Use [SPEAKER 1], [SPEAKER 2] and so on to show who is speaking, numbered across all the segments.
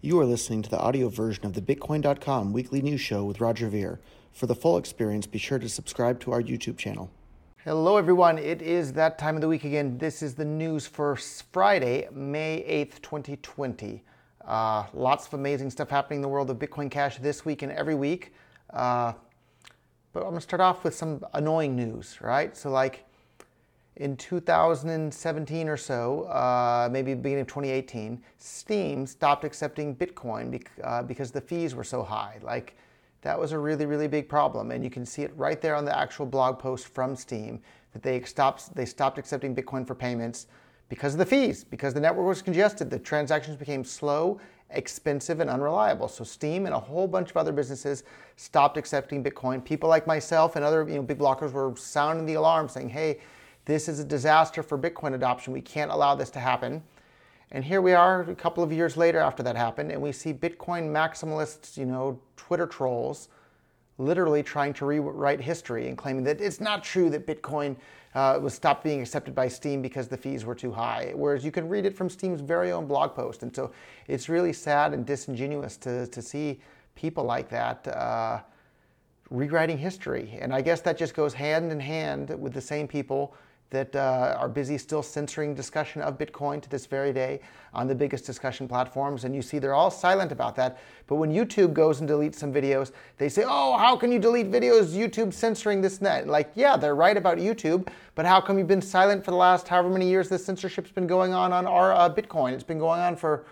[SPEAKER 1] You are listening to the audio version of the Bitcoin.com weekly news show with Roger Ver. For the full experience, be sure to subscribe to our YouTube channel.
[SPEAKER 2] Hello, everyone. It is that time of the week again. This is the news for Friday, May 8th, 2020. Uh, lots of amazing stuff happening in the world of Bitcoin Cash this week and every week. Uh, but I'm going to start off with some annoying news, right? So, like, in 2017 or so, uh, maybe beginning of 2018, Steam stopped accepting Bitcoin bec- uh, because the fees were so high. Like, that was a really, really big problem. And you can see it right there on the actual blog post from Steam that they stopped, they stopped accepting Bitcoin for payments because of the fees, because the network was congested. The transactions became slow, expensive, and unreliable. So Steam and a whole bunch of other businesses stopped accepting Bitcoin. People like myself and other you know, big blockers were sounding the alarm saying, hey, this is a disaster for Bitcoin adoption. We can't allow this to happen. And here we are a couple of years later after that happened, and we see Bitcoin maximalists, you know, Twitter trolls, literally trying to rewrite history and claiming that it's not true that Bitcoin uh, was stopped being accepted by Steam because the fees were too high. Whereas you can read it from Steam's very own blog post. And so it's really sad and disingenuous to, to see people like that uh, rewriting history. And I guess that just goes hand in hand with the same people that uh, are busy still censoring discussion of Bitcoin to this very day on the biggest discussion platforms. And you see they're all silent about that. But when YouTube goes and deletes some videos, they say, oh, how can you delete videos? YouTube censoring this net. Like, yeah, they're right about YouTube, but how come you've been silent for the last however many years this censorship's been going on on our uh, Bitcoin? It's been going on for,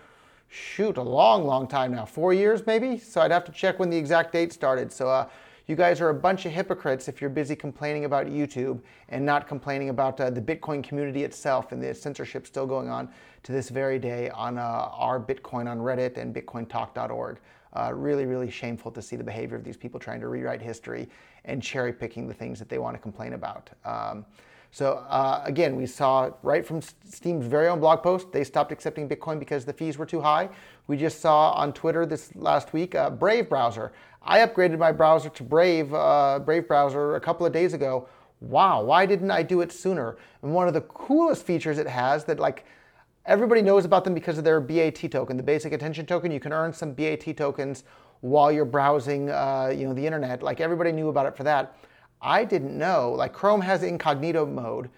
[SPEAKER 2] shoot, a long, long time now. Four years maybe? So I'd have to check when the exact date started. So, uh, you guys are a bunch of hypocrites if you're busy complaining about YouTube and not complaining about uh, the Bitcoin community itself and the censorship still going on to this very day on uh, r/Bitcoin on Reddit and BitcoinTalk.org. Uh, really, really shameful to see the behavior of these people trying to rewrite history and cherry picking the things that they want to complain about. Um, so uh, again, we saw right from Steam's very own blog post, they stopped accepting Bitcoin because the fees were too high. We just saw on Twitter this last week, uh, Brave browser I upgraded my browser to Brave, uh, Brave browser a couple of days ago. Wow, why didn't I do it sooner? And one of the coolest features it has that like everybody knows about them because of their BAT token, the basic attention token. You can earn some BAT tokens while you're browsing, uh, you know, the internet. Like everybody knew about it for that. I didn't know. Like Chrome has incognito mode.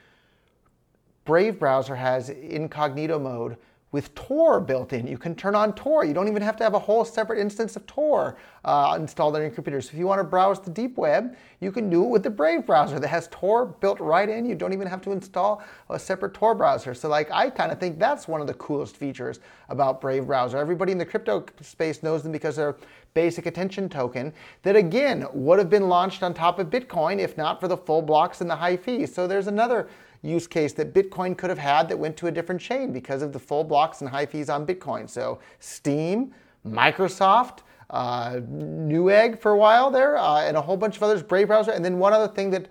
[SPEAKER 2] Brave browser has incognito mode with Tor built in. You can turn on Tor. You don't even have to have a whole separate instance of Tor uh, installed on your computer. So if you want to browse the deep web, you can do it with the Brave browser that has Tor built right in. You don't even have to install a separate Tor browser. So like I kind of think that's one of the coolest features about Brave browser. Everybody in the crypto space knows them because they're basic attention token that again would have been launched on top of Bitcoin if not for the full blocks and the high fees. So there's another use case that Bitcoin could have had that went to a different chain because of the full blocks and high fees on Bitcoin. So Steam, Microsoft, uh, Newegg for a while there, uh, and a whole bunch of others, Brave browser. And then one other thing that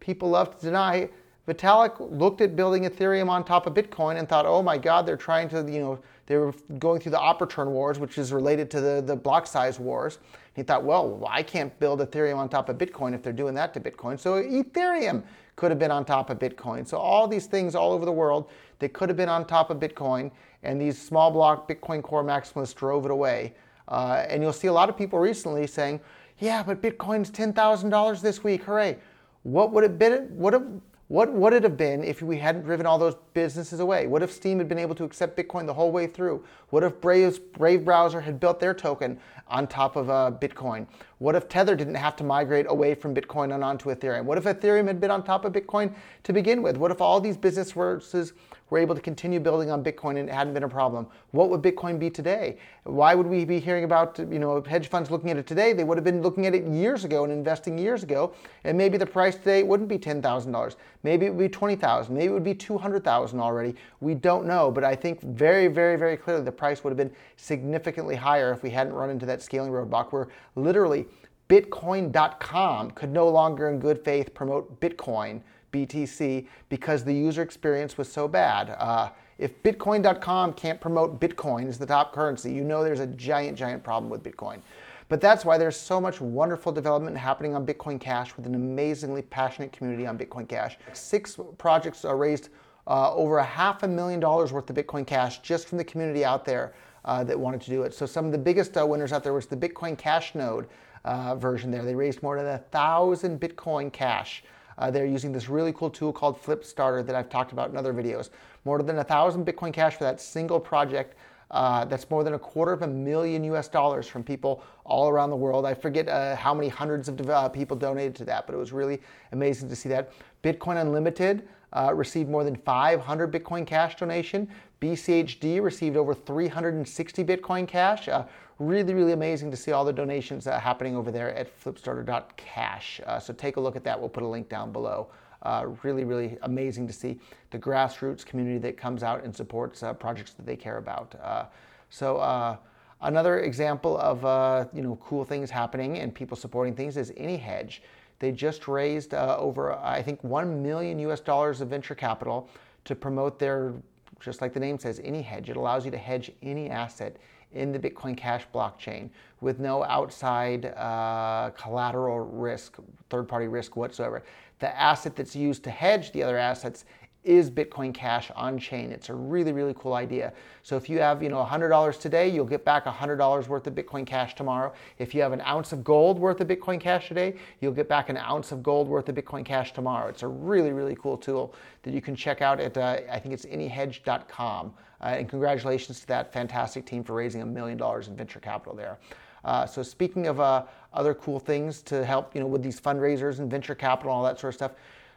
[SPEAKER 2] people love to deny, Vitalik looked at building Ethereum on top of Bitcoin and thought, oh my God, they're trying to, you know, they were going through the OP_RETURN wars, which is related to the, the block size wars. He thought, well, I can't build Ethereum on top of Bitcoin if they're doing that to Bitcoin. So Ethereum could have been on top of Bitcoin. So all these things all over the world that could have been on top of Bitcoin, and these small block Bitcoin Core maximalists drove it away. Uh, and you'll see a lot of people recently saying, "Yeah, but Bitcoin's ten thousand dollars this week. Hooray!" What would it been? What what would it have been if we hadn't driven all those businesses away? What if Steam had been able to accept Bitcoin the whole way through? What if Brave's, Brave browser had built their token on top of uh, Bitcoin? What if Tether didn't have to migrate away from Bitcoin and onto Ethereum? What if Ethereum had been on top of Bitcoin to begin with? What if all these businesses were able to continue building on Bitcoin and it hadn't been a problem? What would Bitcoin be today? Why would we be hearing about you know hedge funds looking at it today? They would have been looking at it years ago and investing years ago, and maybe the price today wouldn't be ten thousand dollars. Maybe it would be twenty thousand. Maybe it would be two hundred thousand already. We don't know, but I think very, very, very clearly the price would have been significantly higher if we hadn't run into that scaling roadblock where literally Bitcoin.com could no longer in good faith promote Bitcoin BTC because the user experience was so bad. Uh, if Bitcoin.com can't promote Bitcoin as the top currency, you know there's a giant, giant problem with Bitcoin. But that's why there's so much wonderful development happening on Bitcoin Cash with an amazingly passionate community on Bitcoin Cash. Six projects are raised uh, over a half a million dollars worth of Bitcoin Cash just from the community out there. uh, that wanted to do it. So some of the biggest uh, winners out there was the Bitcoin Cash node uh, version there. They raised more than a thousand Bitcoin Cash. Uh, they're using this really cool tool called Flipstarter that I've talked about in other videos. More than a thousand Bitcoin Cash for that single project. Uh, that's more than a quarter of a million US dollars from people all around the world. I forget uh, how many hundreds of uh, people donated to that, but it was really amazing to see that. Bitcoin Unlimited uh, received more than 500 Bitcoin Cash donation. BCHD received over 360 Bitcoin Cash. Uh, really, really amazing to see all the donations uh, happening over there at flipstarter.cash. so take a look at that. We'll put a link down below. Uh, really, really amazing to see the grassroots community that comes out and supports uh, projects that they care about. Uh, so uh, another example of uh, you know cool things happening and people supporting things is AnyHedge. They just raised over I think one million U.S. dollars of venture capital to promote their just like the name says, any hedge. It allows you to hedge any asset in the Bitcoin Cash blockchain with no outside uh, collateral risk, third party risk whatsoever. The asset that's used to hedge the other assets is Bitcoin Cash on chain. It's a really, really cool idea. So if you have, you know, $100 today, you'll get back $100 worth of Bitcoin Cash tomorrow. If you have an ounce of gold worth of Bitcoin Cash today, you'll get back an ounce of gold worth of Bitcoin Cash tomorrow. It's a really, really cool tool that you can check out at, uh, I think it's anyhedge.com. Uh, and congratulations to that fantastic team for raising a million dollars in venture capital there. Uh, so speaking of uh, other cool things to help, you know, with these fundraisers and venture capital and all that sort of stuff,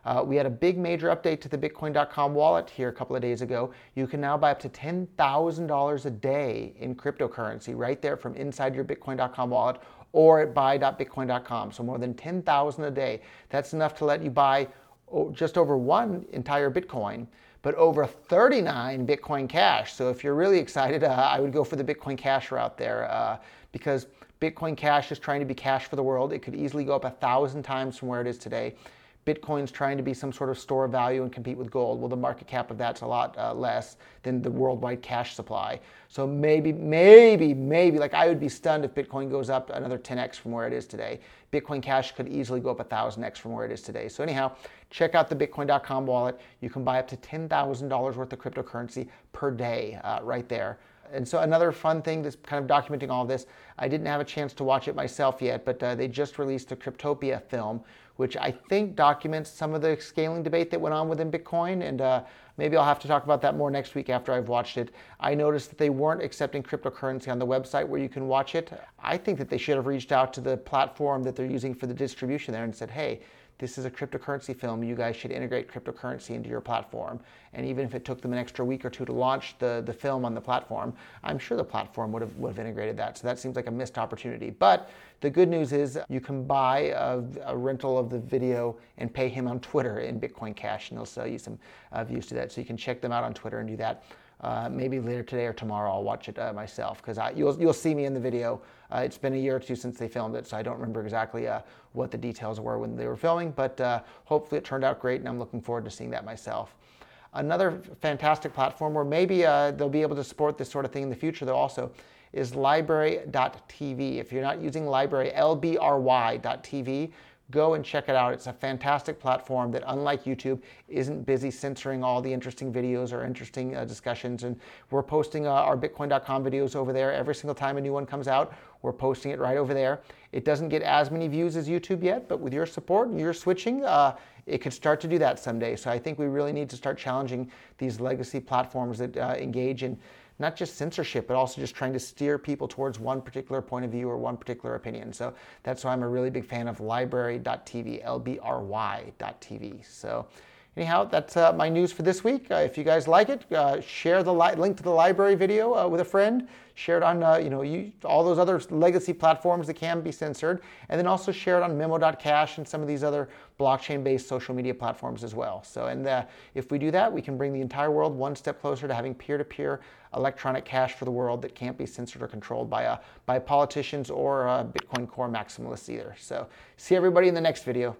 [SPEAKER 2] uh, we had a big major update to the Bitcoin.com wallet here a couple of days ago. You can now buy up to $10,000 a day in cryptocurrency right there from inside your Bitcoin.com wallet or at buy.bitcoin.com. So more than 10,000 a day. That's enough to let you buy just over one entire Bitcoin, but over 39 Bitcoin Cash. So if you're really excited, uh, I would go for the Bitcoin Cash route there uh, because Bitcoin Cash is trying to be cash for the world. It could easily go up a thousand times from where it is today. Bitcoin's trying to be some sort of store of value and compete with gold. Well, the market cap of that's a lot uh, less than the worldwide cash supply. So maybe, maybe, maybe, like I would be stunned if Bitcoin goes up another 10x from where it is today. Bitcoin Cash could easily go up 1,000x from where it is today. So, anyhow, check out the Bitcoin.com wallet. You can buy up to $10,000 worth of cryptocurrency per day uh, right there. And so, another fun thing that's kind of documenting all of this, I didn't have a chance to watch it myself yet, but uh, they just released a Cryptopia film, which I think documents some of the scaling debate that went on within Bitcoin. And uh, maybe I'll have to talk about that more next week after I've watched it. I noticed that they weren't accepting cryptocurrency on the website where you can watch it. I think that they should have reached out to the platform that they're using for the distribution there and said, hey, this is a cryptocurrency film. You guys should integrate cryptocurrency into your platform. And even if it took them an extra week or two to launch the, the film on the platform, I'm sure the platform would have, would have integrated that. So that seems like a missed opportunity. But the good news is you can buy a, a rental of the video and pay him on Twitter in Bitcoin Cash, and they'll sell you some uh, views to that. So you can check them out on Twitter and do that. Uh, maybe later today or tomorrow I'll watch it uh, myself because you'll, you'll see me in the video. Uh, it's been a year or two since they filmed it, so I don't remember exactly uh, what the details were when they were filming, but uh, hopefully it turned out great and I'm looking forward to seeing that myself. Another fantastic platform where maybe uh, they'll be able to support this sort of thing in the future, though, also is LBRY.tv. If you're not using Library LBRY, LBRY.tv, go and check it out. It's a fantastic platform that, unlike YouTube, isn't busy censoring all the interesting videos or interesting uh, discussions. And we're posting uh, our Bitcoin.com videos over there every single time a new one comes out. We're posting it right over there. It doesn't get as many views as YouTube yet, but with your support and your switching, uh, it could start to do that someday. So I think we really need to start challenging these legacy platforms that uh, engage in not just censorship, but also just trying to steer people towards one particular point of view or one particular opinion. So that's why I'm a really big fan of LBRY.tv, L-B-R-Y.tv. So anyhow, that's uh, my news for this week. Uh, if you guys like it, uh, share the li- link to the LBRY video uh, with a friend. Share it on uh, you know you, all those other legacy platforms that can be censored, and then also share it on Memo.cash and some of these other blockchain-based social media platforms as well. So, and uh, if we do that, we can bring the entire world one step closer to having peer-to-peer electronic cash for the world that can't be censored or controlled by by politicians or Bitcoin Core maximalists either. So, see everybody in the next video.